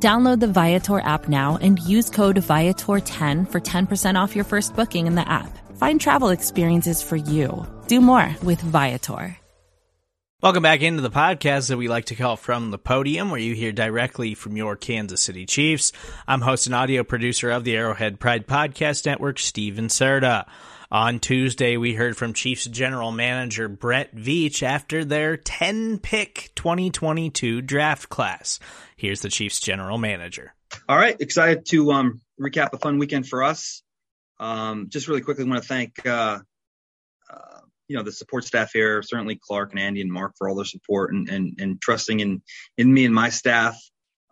Download the Viator app now and use code Viator10 for 10% off your first booking in the app. Find travel experiences for you. Do more with Viator. Welcome back into the podcast that we like to call From the Podium, where you hear directly from your Kansas City Chiefs. I'm host and audio producer of the Arrowhead Pride Podcast Network, Steven Serta. On Tuesday, we heard from Chiefs general manager Brett Veach after their 10 pick 2022 draft class. Here's the Chiefs general manager. All right. Excited to um, recap a fun weekend for us. Um, just really quickly want to thank, uh, uh, you know, the support staff here, certainly Clark and Andy and Mark for all their support and, and, and trusting in, in me and my staff.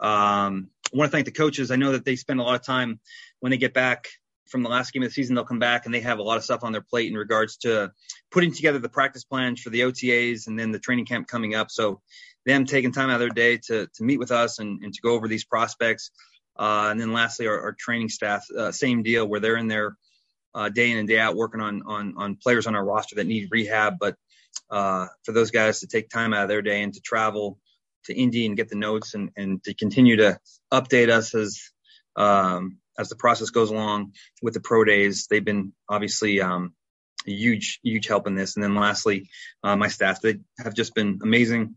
Um, I want to thank the coaches. I know that they spend a lot of time when they get back from the last game of the season, they'll come back and they have a lot of stuff on their plate in regards to putting together the practice plans for the OTAs and then the training camp coming up. So them taking time out of their day to, to meet with us and, and to go over these prospects. Uh, and then lastly, our, our training staff, uh, same deal where they're in there uh, day in and day out working on, on, on players on our roster that need rehab. But uh, for those guys to take time out of their day and to travel to Indy and get the notes and, and to continue to update us as, um, as the process goes along with the pro days. They've been obviously um, huge, huge help in this. And then lastly, uh, my staff, they have just been amazing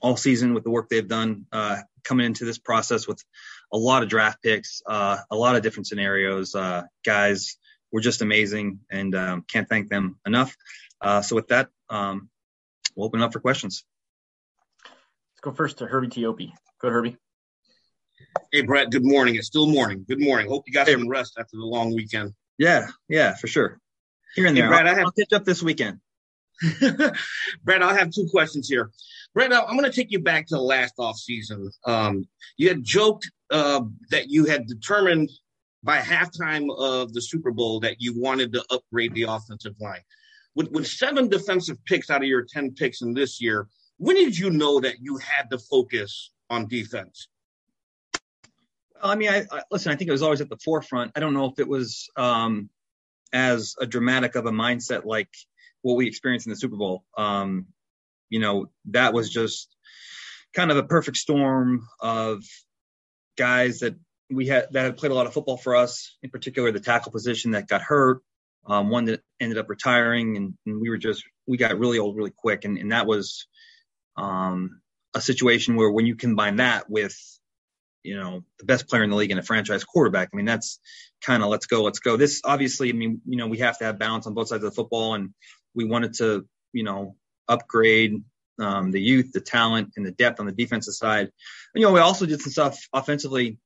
all season with the work they've done uh, coming into this process with a lot of draft picks, uh, a lot of different scenarios. Uh, guys were just amazing and um, can't thank them enough. Uh, so with that, um, we'll open up for questions. Let's go first to Herbie Teope. Go Herbie. Hey, Brett. Good morning. It's still morning. Good morning. Hope you got hey. some rest after the long weekend. Yeah, yeah, for sure. Here and there. Hey, Brett, I'll, I have... I'll catch up this weekend. Brett, I'll have two questions here. Brett, I'm going to take you back to the last off season. Um, you had joked uh, that you had determined by halftime of the Super Bowl that you wanted to upgrade the offensive line. With, with seven defensive picks out of your 10 picks in this year, when did you know that you had to focus on defense? I mean, I, I, listen. I think it was always at the forefront. I don't know if it was um, as a dramatic of a mindset like what we experienced in the Super Bowl. Um, you know, that was just kind of a perfect storm of guys that we had that had played a lot of football for us. In particular, the tackle position that got hurt. Um, one that ended up retiring, and, and, we were just we got really old really quick, and, and that was um, a situation where when you combine that with you know, the best player in the league and a franchise quarterback. I mean, that's kind of let's go, let's go. This obviously, I mean, you know, we have to have balance on both sides of the football, and we wanted to, you know, upgrade um, the youth, the talent, and the depth on the defensive side. And, you know, we also did some stuff offensively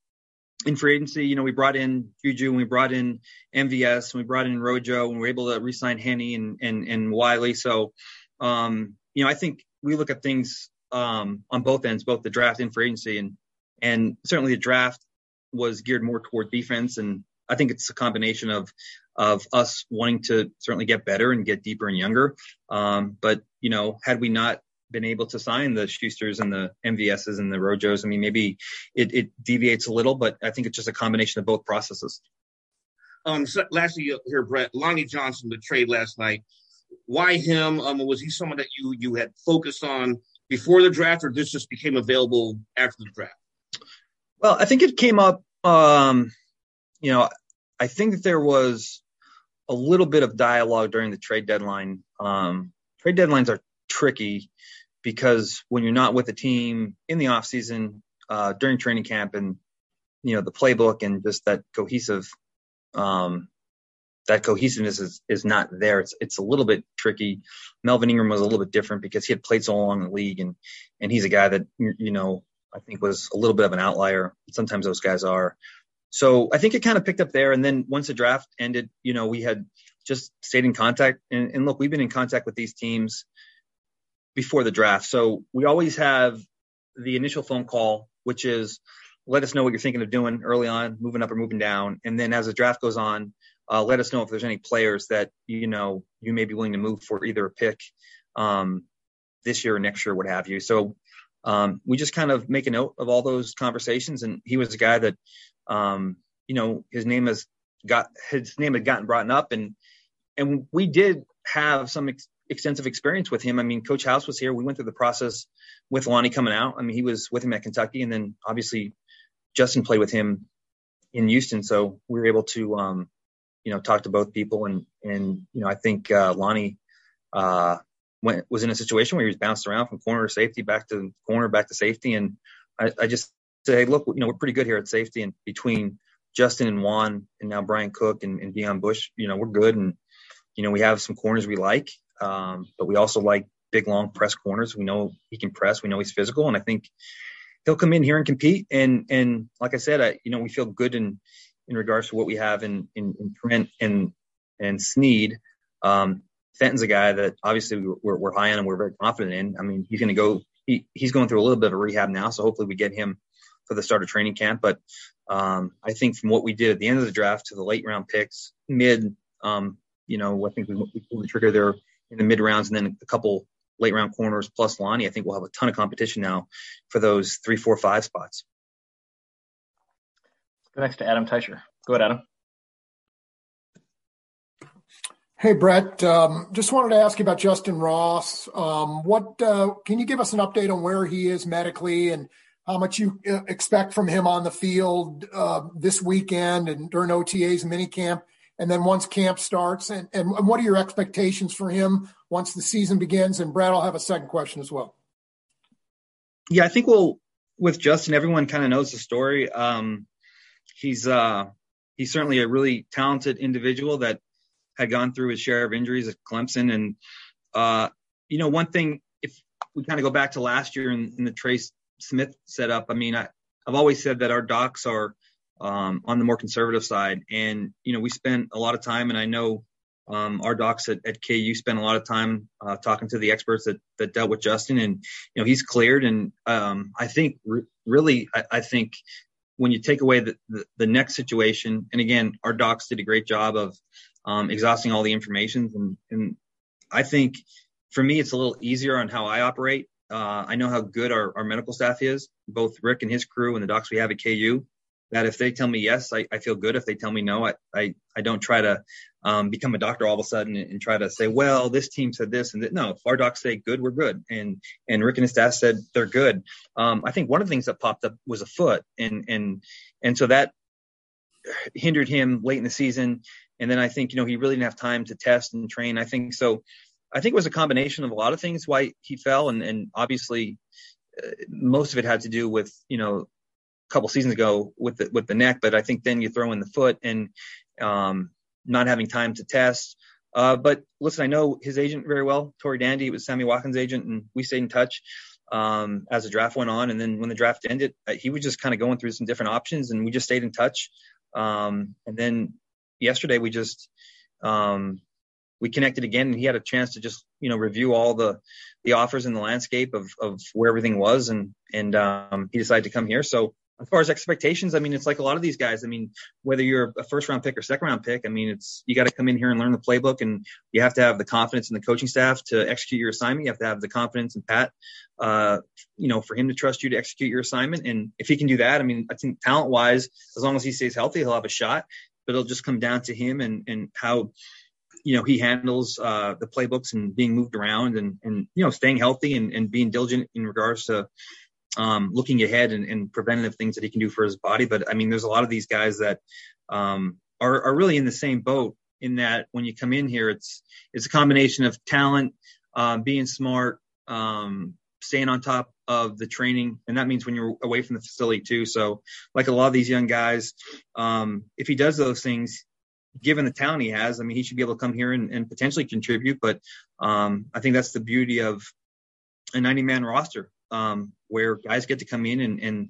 in free agency. You know, we brought in Juju, and we brought in MVS, and we brought in Rojo, and we were able to re-sign Henne and and and Wylie. So, um, you know, I think we look at things um, on both ends, both the draft and free agency, and and certainly the draft was geared more toward defense. And I think it's a combination of of us wanting to certainly get better and get deeper and younger. Um, but you know, had we not been able to sign the Schusters and the MVSs and the Rojos, I mean, maybe it, it deviates a little, but I think it's just a combination of both processes. Um, so lastly, here, Brett Lonnie Johnson, the trade last night. Why him? Um, was he someone that you you had focused on before the draft, or this just became available after the draft? Well, I think it came up. Um, you know, I think that there was a little bit of dialogue during the trade deadline. Um, trade deadlines are tricky because when you're not with the team in the off season uh, during training camp and you know the playbook and just that cohesive um, that cohesiveness is, is not there. It's it's a little bit tricky. Melvin Ingram was a little bit different because he had played so long in the league and and he's a guy that you know I think was a little bit of an outlier. Sometimes those guys are. So I think it kind of picked up there. And then once the draft ended, you know, we had just stayed in contact. And, and look, we've been in contact with these teams before the draft. So we always have the initial phone call, which is let us know what you're thinking of doing early on, moving up or moving down. And then as the draft goes on, uh, let us know if there's any players that, you know, you may be willing to move for either a pick um, this year or next year, what have you. So um, we just kind of make a note of all those conversations. And he was a guy that, um, you know, his name has got his name had gotten brought up, and and we did have some ex- extensive experience with him. I mean, Coach House was here. We went through the process with Lonnie coming out. I mean, he was with him at Kentucky, and then obviously Justin played with him in Houston, so we were able to, um, you know, talk to both people. And and you know, I think uh, Lonnie uh, went was in a situation where he was bounced around from corner to safety, back to corner, back to safety, and I, I just say, look, you know, we're pretty good here at safety, and between Justin and Juan, and now Bryan Cook and, and Deon Bush, you know, we're good, and you know, we have some corners we like, um, but we also like big, long press corners. We know he can press. We know he's physical, and I think he'll come in here and compete. And and like I said, I, you know, we feel good in in regards to what we have in in, in and and Sneed. Um, Fenton's a guy that obviously we're, we're high on and we're very confident in. I mean, he's going to go. He, he's going through a little bit of a rehab now, so hopefully we get him for the start of training camp. But um, I think from what we did at the end of the draft to the late round picks, mid, um, you know, I think we, we pulled the trigger there in the mid rounds, and then a couple late round corners plus Lonnie. I think we'll have a ton of competition now for those three, four, five spots. Go next to Adam Teicher. Go ahead, Adam. Hey, Brett. Um, just wanted to ask you about Justyn Ross. Um, what uh, can you give us an update on where he is medically and how much you uh, expect from him on the field uh, this weekend and during OTAs minicamp, and then once camp starts, and, what are your expectations for him once the season begins? And Brad, I'll have a second question as well. Yeah, I think we'll with Justin. Everyone kind of knows the story. Um, he's he's certainly a really talented individual that had gone through his share of injuries at Clemson, and uh, you know, one thing if we kind of go back to last year in, in the Trace Smith setup, I mean, I, I've always said that our docs are um, on the more conservative side, and you know, we spent a lot of time, and I know um, our docs at, at KU spent a lot of time uh, talking to the experts that, that dealt with Justin, and you know he's cleared. And um, I think re- really, I, I, think when you take away the, the, the next situation, and again, our docs did a great job of um, exhausting all the information. And, and I think for me, it's a little easier on how I operate. Uh, I know how good our, our medical staff is, both Rick and his crew and the docs we have at KU. That if they tell me yes, I, I feel good. If they tell me no, I, I, I don't try to um, become a doctor all of a sudden and, and, try to say, well, this team said this and that. No, if our docs say good, we're good. And and Rick and his staff said they're good. Um, I think one of the things that popped up was a foot, and and and so that hindered him late in the season. And then I think, you know, he really didn't have time to test and train. I think so. I think it was a combination of a lot of things why he fell. And, and obviously, uh, most of it had to do with, you know, a couple seasons ago with the, with the neck. But I think then you throw in the foot and um, not having time to test. Uh, but listen, I know his agent very well, Tory Dandy. It was Sammy Watkins' agent, and we stayed in touch um, as the draft went on. And then when the draft ended, uh, he was just kind of going through some different options, and we just stayed in touch. Um, and then yesterday we just um, we connected again, and he had a chance to just you know review all the the offers in the landscape of of where everything was, and and um, he decided to come here. So as far as expectations, I mean, it's like a lot of these guys. I mean, whether you're a first round pick or second round pick, I mean, it's you got to come in here and learn the playbook, and you have to have the confidence in the coaching staff to execute your assignment. You have to have the confidence in Pat, uh, you know, for him to trust you to execute your assignment. And if he can do that, I mean, I think talent wise, as long as he stays healthy, he'll have a shot. But it'll just come down to him and and how you know he handles uh, the playbooks and being moved around and and you know staying healthy and, and being diligent in regards to um, looking ahead and, and, preventative things that he can do for his body. But I mean, there's a lot of these guys that um, are, are really in the same boat in that when you come in here, it's it's a combination of talent, uh, being smart, um, staying on top of the training, and that means when you're away from the facility too. So, like a lot of these young guys, um, if he does those things, given the talent he has, I mean, he should be able to come here and, and potentially contribute. But um, I think that's the beauty of a 90 man roster um, where guys get to come in and, and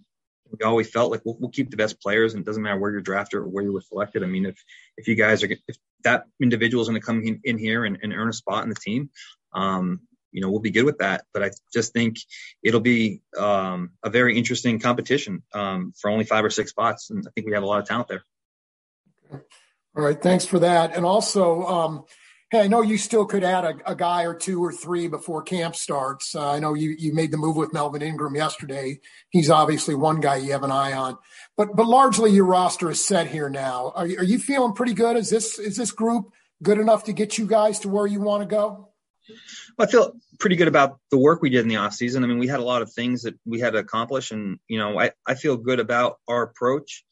we always felt like we'll, we'll, keep the best players and it doesn't matter where you're drafted or where you were selected. I mean, if, if you guys are, if that individual is going to come in, in here and, and, earn a spot in the team, um, you know, we'll be good with that. But I just think it'll be um, a very interesting competition um, for only five or six spots, and I think we have a lot of talent there. All right, thanks for that. And also, um, hey, I know you still could add a, a, guy or two or three before camp starts. Uh, I know you you made the move with Melvin Ingram yesterday. He's obviously one guy you have an eye on, but but largely your roster is set here now. Are you, are you feeling pretty good? Is this is this group good enough to get you guys to where you want to go? Well, I feel pretty good about the work we did in the off season. I mean, we had a lot of things that we had to accomplish, and you know, I I feel good about our approach.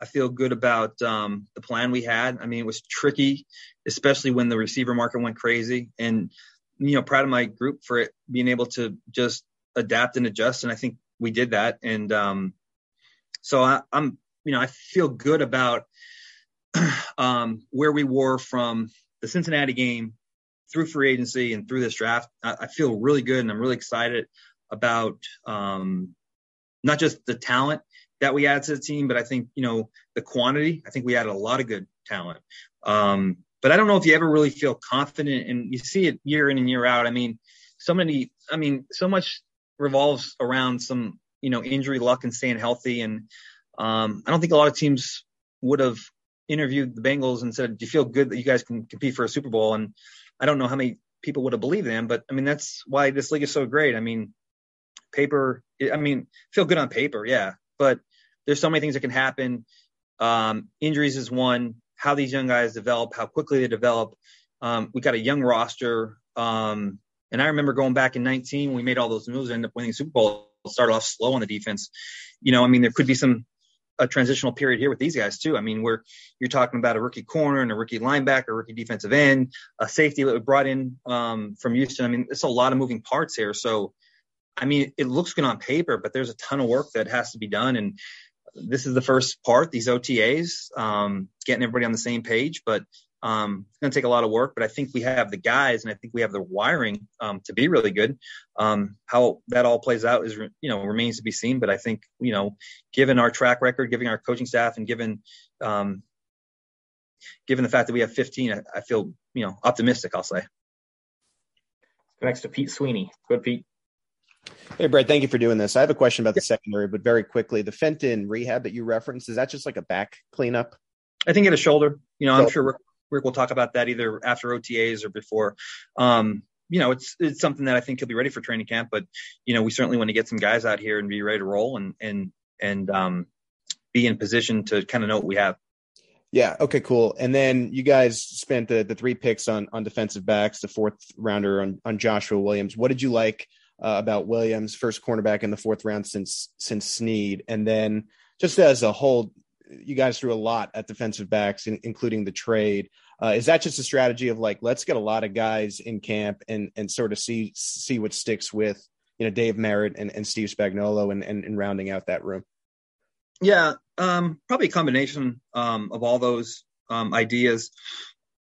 I feel good about um, the plan we had. I mean, it was tricky, especially when the receiver market went crazy. And, you know, proud of my group for it being able to just adapt and adjust. And I think we did that. And um, so I, am you know, I feel good about um, where we were from the Cincinnati game through free agency and through this draft. I, I feel really good and I'm really excited about um, not just the talent that we add to the team, but I think, you know, the quantity, I think we added a lot of good talent. Um, but I don't know if you ever really feel confident and you see it year in and year out. I mean, so many, I mean, so much revolves around some, you know, injury luck and staying healthy. And um, I don't think a lot of teams would have interviewed the Bengals and said, do you feel good that you guys can compete for a Super Bowl? And I don't know how many people would have believed them, but I mean, that's why this league is so great. I mean, paper, I mean, feel good on paper. Yeah. But there's so many things that can happen. Um, injuries is one. How these young guys develop, how quickly they develop. Um, we got a young roster. Um, and I remember going back in 19, we made all those moves, and ended up winning Super Bowl. Started off slow on the defense. You know, I mean, there could be some a transitional period here with these guys too. I mean, we're you're talking about a rookie corner and a rookie linebacker, a rookie defensive end, a safety that we brought in um, from Houston. I mean, it's a lot of moving parts here. So, I mean, it looks good on paper, but there's a ton of work that has to be done. And this is the first part, these OTAs, um, getting everybody on the same page, but um, it's going to take a lot of work. But I think we have the guys, and I think we have the wiring um, to be really good. Um, how that all plays out is, you know, remains to be seen. But I think, you know, given our track record, given our coaching staff, and given um, given the fact that we have 15, I, I feel, you know, optimistic. I'll say. Next to Pete Sweeney. Good, Pete. Hey, Brett, thank you for doing this. I have a question about the secondary, but very quickly, the Fenton rehab that you referenced, is that just like a back cleanup? I think at a shoulder. You know, I'm sure Rick, will talk about that either after OTAs or before. Um, you know, it's it's something that I think he'll be ready for training camp, but you know, we certainly want to get some guys out here and be ready to roll and and and um, be in position to kind of know what we have. Yeah. Okay. Cool. And then you guys spent the the three picks on on defensive backs, the fourth rounder on on Joshua Williams. What did you like uh, about Williams, first cornerback in the fourth round since since Sneed, and then just as a whole, you guys threw a lot at defensive backs, in, including the trade. Uh, is that just a strategy of like let's get a lot of guys in camp and and sort of see see what sticks with you know Dave Merritt and, and Steve Spagnuolo and, and, and rounding out that room? Yeah, um, probably a combination um, of all those um, ideas.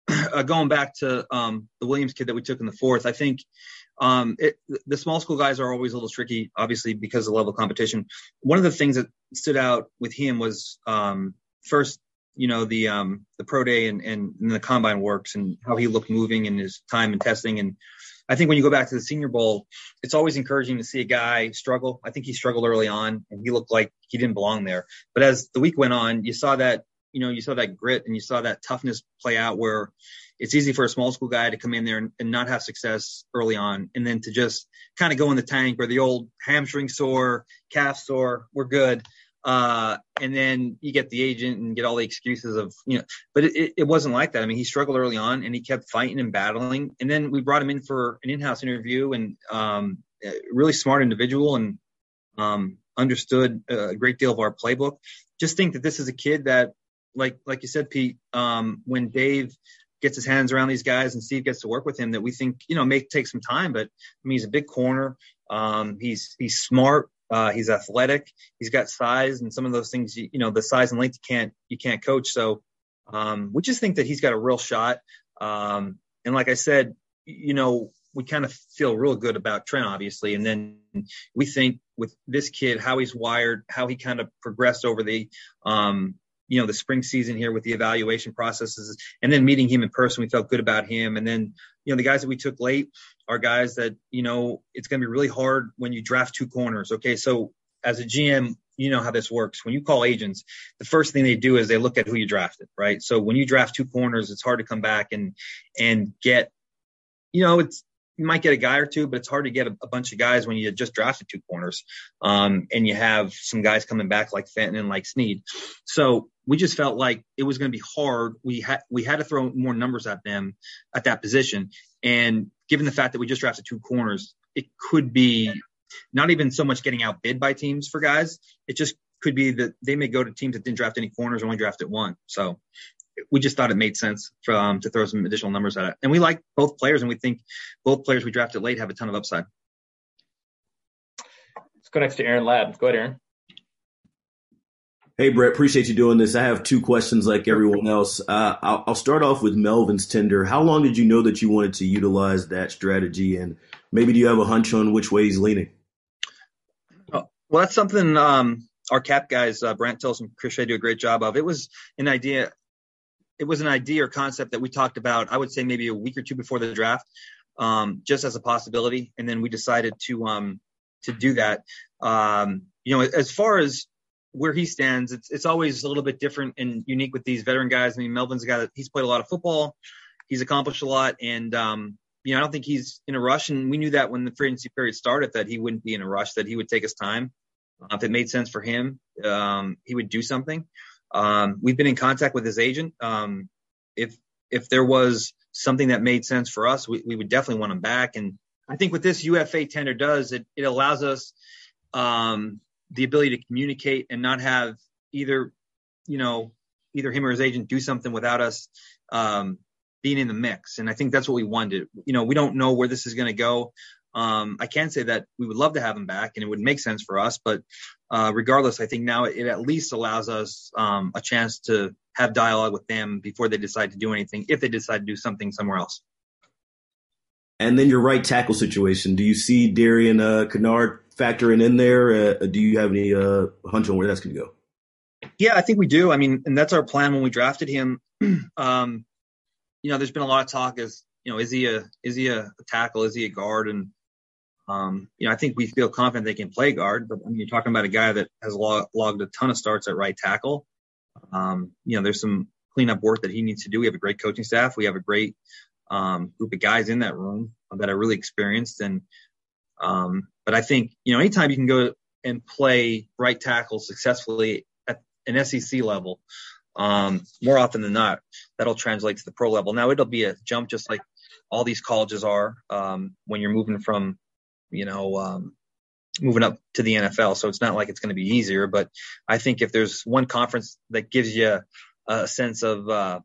Uh, going back to um, the Williams kid that we took in the fourth, I think um, it, the small school guys are always a little tricky, obviously because of the level of competition. One of the things that stood out with him was um, first, you know, the um, the pro day and, and, and the combine works and how he looked moving in his time and testing. And I think when you go back to the Senior Bowl, it's always encouraging to see a guy struggle. I think he struggled early on and he looked like he didn't belong there. But as the week went on, you saw that you know you saw that grit and you saw that toughness play out where it's easy for a small school guy to come in there and, and not have success early on and then to just kind of go in the tank where the old hamstring sore, calf sore, we're good. Uh, and then you get the agent and get all the excuses of, you know, but it, it wasn't like that. I mean, he struggled early on and he kept fighting and battling. And then we brought him in for an in-house interview and, um, really smart individual and, um, understood a great deal of our playbook. Just think that this is a kid that, like, like you said, Pete, um, when Dave gets his hands around these guys and Steve gets to work with him that we think, you know, may take some time, but I mean, he's a big corner. Um, he's, he's smart. Uh, he's athletic. He's got size and some of those things, you, you know, the size and length you can't, you can't coach. So, um, we just think that he's got a real shot. Um, and like I said, you know, we kind of feel real good about Trent, obviously. And then we think with this kid, how he's wired, how he kind of progressed over the, um, you know, the spring season here with the evaluation processes and then meeting him in person, we felt good about him. And then, you know, the guys that we took late are guys that, you know, it's going to be really hard when you draft two corners. Okay. So as a GM, you know how this works. When you call agents, the first thing they do is they look at who you drafted, right? So when you draft two corners, it's hard to come back and and get, you know, it's you might get a guy or two, but it's hard to get a, a bunch of guys when you just drafted two corners, um, and you have some guys coming back like Fenton and like Sneed. So we just felt like it was going to be hard. We had we had to throw more numbers at them at that position, and given the fact that we just drafted two corners, it could be not even so much getting outbid by teams for guys. It just could be that they may go to teams that didn't draft any corners, or only drafted one. So we just thought it made sense for, um, to throw some additional numbers at it. And we like both players, and we think both players we drafted late have a ton of upside. Let's go next to Aaron Ladd. Go ahead, Aaron. Hey, Brett, appreciate you doing this. I have two questions like everyone else. Uh, I'll, I'll, start off with Melvin's tender. How long did you know that you wanted to utilize that strategy? And maybe do you have a hunch on which way he's leaning? Well, that's something um, our cap guys, uh, Brandt Tilis and Chris Shea, do a great job of. It was an idea. It was an idea or concept that we talked about. I would say maybe a week or two before the draft, um, just as a possibility, and then we decided to um, to do that. Um, you know, as far as where he stands, it's it's always a little bit different and unique with these veteran guys. I mean, Melvin's a guy that he's played a lot of football, he's accomplished a lot, and um, you know, I don't think he's in a rush. And we knew that when the free agency period started, that he wouldn't be in a rush, that he would take his time. Uh, if it made sense for him, um, he would do something. Um, we've been in contact with his agent. Um, if if there was something that made sense for us, we, we would definitely want him back. And I think what this UFA tender does, it, it allows us um, the ability to communicate and not have either, you know, either him or his agent do something without us um, being in the mix. And I think that's what we wanted. You know, we don't know where this is going to go. Um, I can say that we would love to have him back and it would make sense for us. But uh, regardless, I think now it, at least allows us um, a chance to have dialogue with them before they decide to do anything, if they decide to do something somewhere else. And then your right tackle situation. Do you see Darian uh, Kinnard factoring in there? Uh, do you have any uh, hunch on where that's going to go? Yeah, I think we do. I mean, and that's our plan when we drafted him. um, you know, there's been a lot of talk as, you know, is he a is he a tackle? Is he a guard? And um, you know, I think we feel confident they can play guard, but I mean, you're talking about a guy that has log, logged a ton of starts at right tackle. Um, you know, there's some cleanup work that he needs to do. We have a great coaching staff. We have a great um, group of guys in that room that are really experienced. And, um, but I think, you know, anytime you can go and play right tackle successfully at an SEC level, um, more often than not, that'll translate to the pro level. Now it'll be a jump just like all these colleges are um, when you're moving from you know, um, moving up to the NFL. So it's not like it's going to be easier, but I think if there's one conference that gives you a sense of, uh,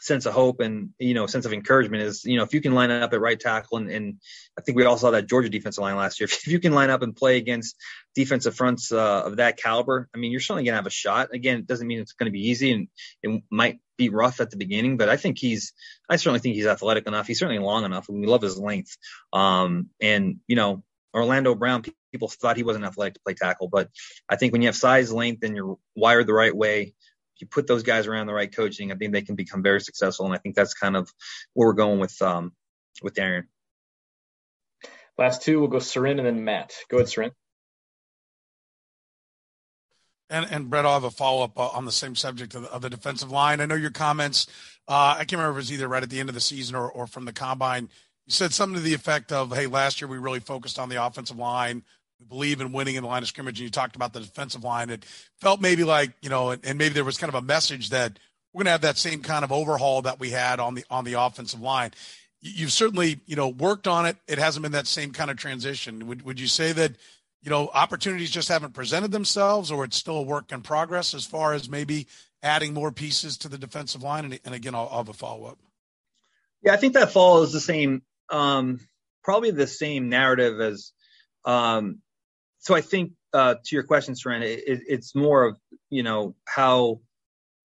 sense of hope and, you know, sense of encouragement is, you know, if you can line up at right tackle and, and I think we all saw that Georgia defensive line last year. If you can line up and play against defensive fronts uh, of that caliber, I mean, you're certainly going to have a shot. Again, it doesn't mean it's going to be easy and it might be rough at the beginning, but I think he's, I certainly think he's athletic enough. He's certainly long enough and we love his length. Um, and, you know, Orlando Brown, people thought he wasn't athletic to play tackle, but I think when you have size, length, and you're wired the right way, you put those guys around the right coaching, I think they can become very successful. And I think that's kind of where we're going with um, with Darren. Last two, we'll go Soren and then Matt. Go ahead, Soren. And, and Brett, I'll have a follow up uh, on the same subject of the, of the, defensive line. I know your comments. Uh, I can't remember if it was either right at the end of the season or, or from the combine you said something to the effect of, hey, last year we really focused on the offensive line. We believe in winning in the line of scrimmage. And you talked about the defensive line. It felt maybe like, you know, and, and maybe there was kind of a message that we're going to have that same kind of overhaul that we had on the on the offensive line. You've certainly, you know, worked on it. It hasn't been that same kind of transition. Would would you say that, you know, opportunities just haven't presented themselves, or it's still a work in progress as far as maybe adding more pieces to the defensive line? And, and again, I'll, I'll have a follow up. Yeah, I think that follows the same um, probably the same narrative as. Um, so I think uh, to your question, Soren, it, it's more of you know how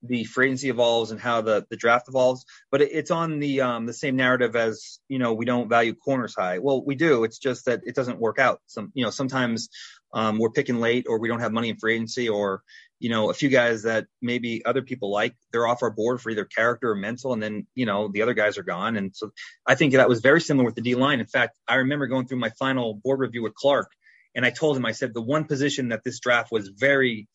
the free agency evolves and how the, the draft evolves, but it, it's on the um, the same narrative as you know we don't value corners high. Well, we do. It's just that it doesn't work out. Some you know sometimes um, we're picking late or we don't have money in free agency or you know, a few guys that maybe other people like, they're off our board for either character or mental, and then you know the other guys are gone. And so I think that was very similar with the D line. In fact, I remember going through my final board review with Clark, and I told him, I said the one position that this draft was very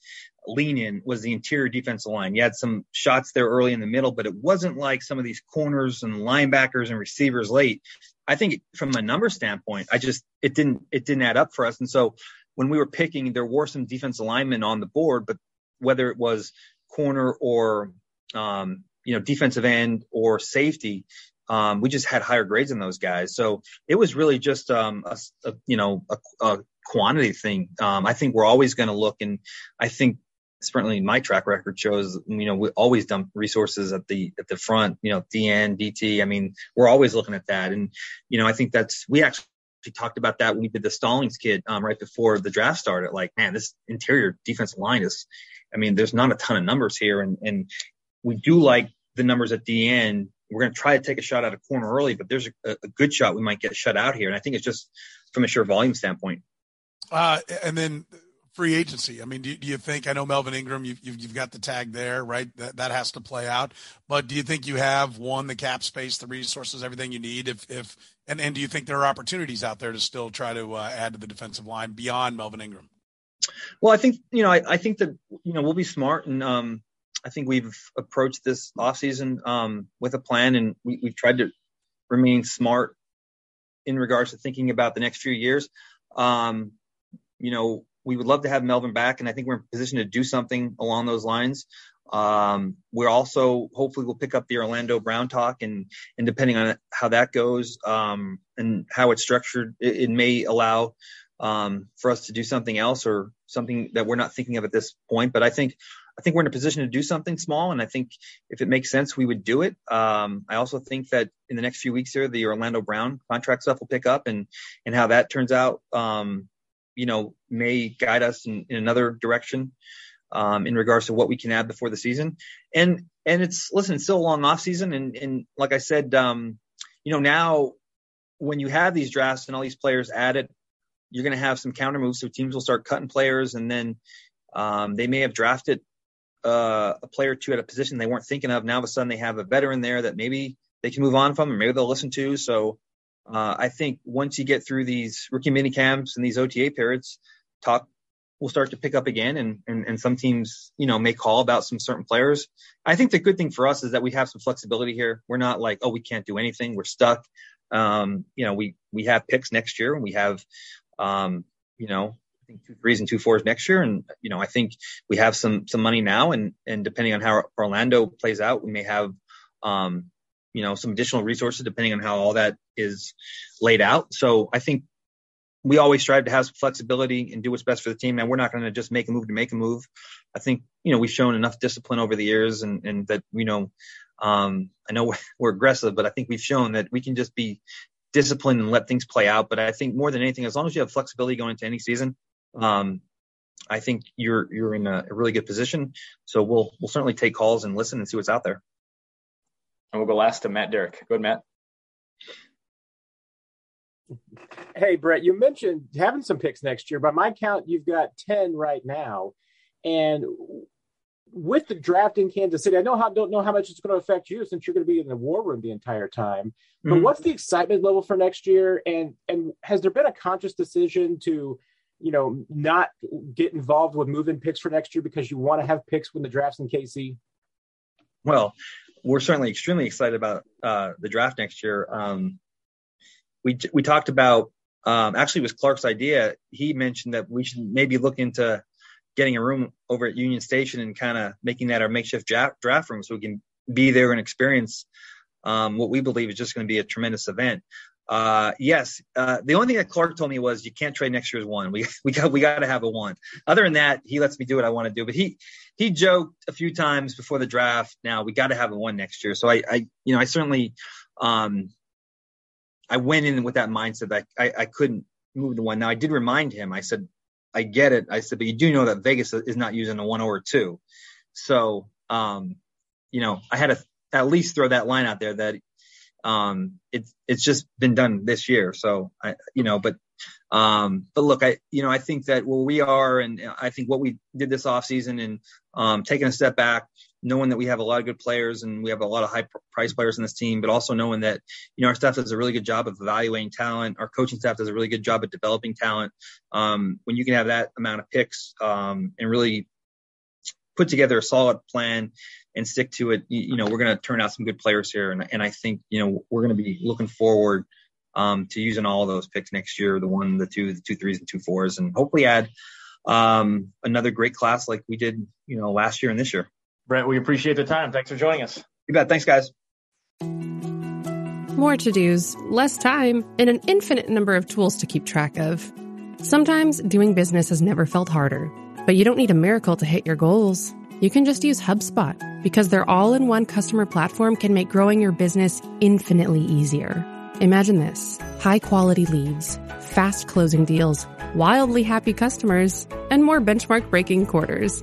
lean in was the interior defensive line. You had some shots there early in the middle, but it wasn't like some of these corners and linebackers and receivers late. I think from a number standpoint, I just it didn't it didn't add up for us. And so when we were picking, there were some defense alignment on the board, but whether it was corner or um, you know defensive end or safety, um, we just had higher grades than those guys. So it was really just um, a, a, you know a, a quantity thing. Um, I think we're always going to look, and I think certainly my track record shows you know we always dump resources at the at the front. You know DN, DT. I mean we're always looking at that, and you know I think that's we actually talked about that when we did the Stallings kid um, right before the draft started. Like, man, this interior defensive line is I mean, there's not a ton of numbers here, and and we do like the numbers at the end. We're going to try to take a shot at a corner early, but there's a, a good shot we might get shut out here, and I think it's just from a sheer volume standpoint. Uh, and then free agency. I mean, do, do you think? I know Melvin Ingram, you've, you've, you've got the tag there, right? That that has to play out. But do you think you have one the cap space, the resources, everything you need? If if and and do you think there are opportunities out there to still try to uh, add to the defensive line beyond Melvin Ingram? Well, I think you know, I, I think that you know we'll be smart, and um, I think we've approached this offseason um, with a plan, and we, we've tried to remain smart in regards to thinking about the next few years. Um, you know, we would love to have Melvin back, and I think we're in position to do something along those lines. Um, we're also hopefully we'll pick up the Orlando Brown talk, and and depending on how that goes um, and how it's structured, it, it may allow um, for us to do something else or something that we're not thinking of at this point. But I think I think we're in a position to do something small, and I think if it makes sense, we would do it. Um, I also think that in the next few weeks here, the Orlando Brown contract stuff will pick up, and and how that turns out, um, you know, may guide us in, in another direction um, in regards to what we can add before the season. And and it's listen, it's still a long off season, and and like I said, um, you know, now when you have these drafts and all these players added you're going to have some counter moves. So teams will start cutting players, and then um, they may have drafted uh, a player or two at a position they weren't thinking of. Now, all of a sudden, they have a veteran there that maybe they can move on from, or maybe they'll listen to. So uh, I think once you get through these rookie mini camps and these OTA periods, talk will start to pick up again, and, and and some teams, you know, may call about some certain players. I think the good thing for us is that we have some flexibility here. We're not like, oh, we can't do anything. We're stuck. Um, you know, we we have picks next year, and we have um, you know, I think two threes and two fours next year. And, you know, I think we have some, some money now and, and depending on how Orlando plays out, we may have, um, you know, some additional resources depending on how all that is laid out. So I think we always strive to have some flexibility and do what's best for the team. And we're not going to just make a move to make a move. I think, you know, we've shown enough discipline over the years and, and that, you know, um, I know we're aggressive, but I think we've shown that we can just be discipline and let things play out. But I think more than anything, as long as you have flexibility going into any season, um, I think you're you're in a, a, really good position. So we'll we'll certainly take calls and listen and see what's out there. And we'll go last to Matt Derrick. Go ahead, Matt. Hey, Brett, you mentioned having some picks next year. By my count, you've got 10 right now. And with the draft in Kansas City, I know how don't know how much it's going to affect you since you're going to be in the war room the entire time. But mm-hmm. what's the excitement level for next year? And and has there been a conscious decision to, you know, not get involved with moving picks for next year because you want to have picks when the draft's in KC? Well, we're certainly extremely excited about uh, the draft next year. Um, we we talked about um, actually it was Clark's idea. He mentioned that we should maybe look into getting a room over at Union Station and kind of making that our makeshift draft, draft room so we can be there and experience um, what we believe is just going to be a tremendous event. Uh, yes, uh, the only thing that Clark told me was you can't trade next year's one. We we got we got to have a one. Other than that, he lets me do what I want to do. But he he joked a few times before the draft. Now we got to have a one next year. So I I you know I certainly um I went in with that mindset that I I couldn't move the one. Now I did remind him. I said I get it. I said, but you do know that Vegas is not using a one or two. So, um, you know, I had to at least throw that line out there that, um, it's, it's just been done this year. So I, you know, but Um, but look, I, you know, I think that where we are and I think what we did this off season and um, taking a step back, knowing that we have a lot of good players and we have a lot of high price players in this team, but also knowing that, you know, our staff does a really good job of evaluating talent. Our coaching staff does a really good job of developing talent. Um, when you can have that amount of picks um, and really put together a solid plan and stick to it, you, you know, we're going to turn out some good players here. And, and I think, you know, we're going to be looking forward um, to using all those picks next year, the one, the two, the two threes and two fours, and hopefully add um, another great class like we did, you know, last year and this year. Brett, we appreciate the time. Thanks for joining us. You bet. Thanks, guys. More to dos, less time, and an infinite number of tools to keep track of. Sometimes doing business has never felt harder, but you don't need a miracle to hit your goals. You can just use HubSpot because their all in one customer platform can make growing your business infinitely easier. Imagine this high quality leads, fast closing deals, wildly happy customers, and more benchmark breaking quarters.